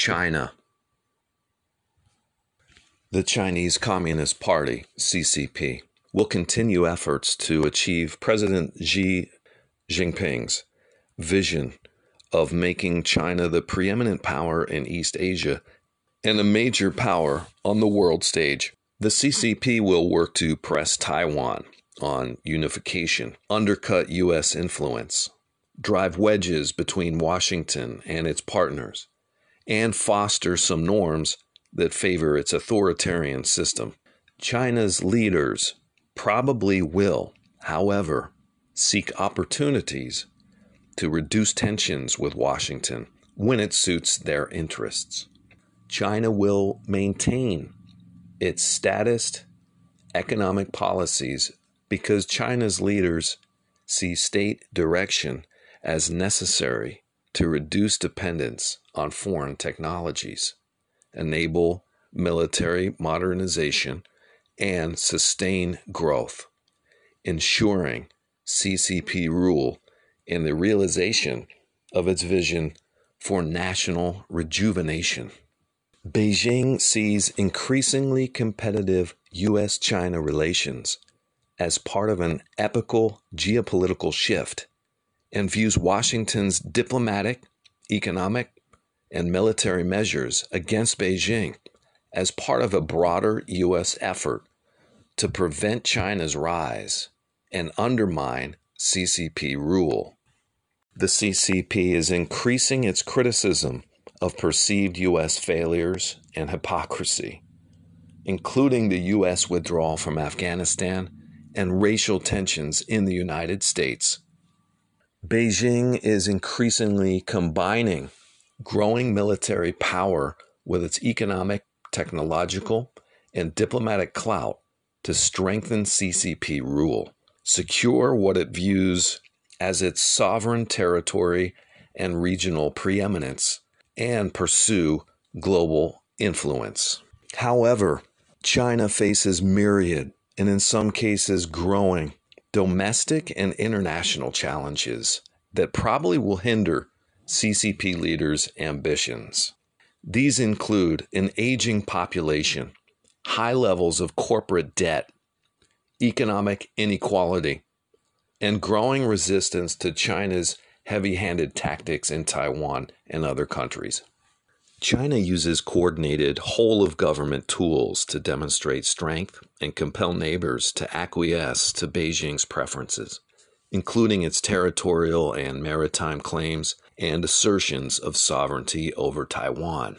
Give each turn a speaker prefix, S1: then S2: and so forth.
S1: China. The Chinese Communist Party, CCP, will continue efforts to achieve President Xi Jinping's vision of making China the preeminent power in East Asia and a major power on the world stage. The CCP will work to press Taiwan on unification, undercut U.S. influence, drive wedges between Washington and its partners, and foster some norms that favor its authoritarian system. China's leaders probably will, however, seek opportunities to reduce tensions with Washington when it suits their interests. China will maintain its statist economic policies because China's leaders see state direction as necessary to reduce dependence on foreign technologies, enable military modernization, and sustain growth, ensuring CCP rule in the realization of its vision for national rejuvenation. Beijing sees increasingly competitive U.S. China relations as part of an epical geopolitical shift and views Washington's diplomatic, economic, and military measures against Beijing as part of a broader U.S. effort to prevent China's rise and undermine CCP rule. The CCP is increasing its criticism of perceived U.S. failures and hypocrisy, including the U.S. withdrawal from Afghanistan and racial tensions in the United States. Beijing is increasingly combining growing military power with its economic, technological, and diplomatic clout to strengthen CCP rule, secure what it views as its sovereign territory and regional preeminence, and pursue global influence. However, China faces myriad and in some cases growing domestic and international challenges that probably will hinder CCP leaders' ambitions. These include an aging population, high levels of corporate debt, economic inequality, and growing resistance to China's heavy handed tactics in Taiwan and other countries. China uses coordinated whole of government tools to demonstrate strength and compel neighbors to acquiesce to Beijing's preferences, including its territorial and maritime claims and assertions of sovereignty over Taiwan.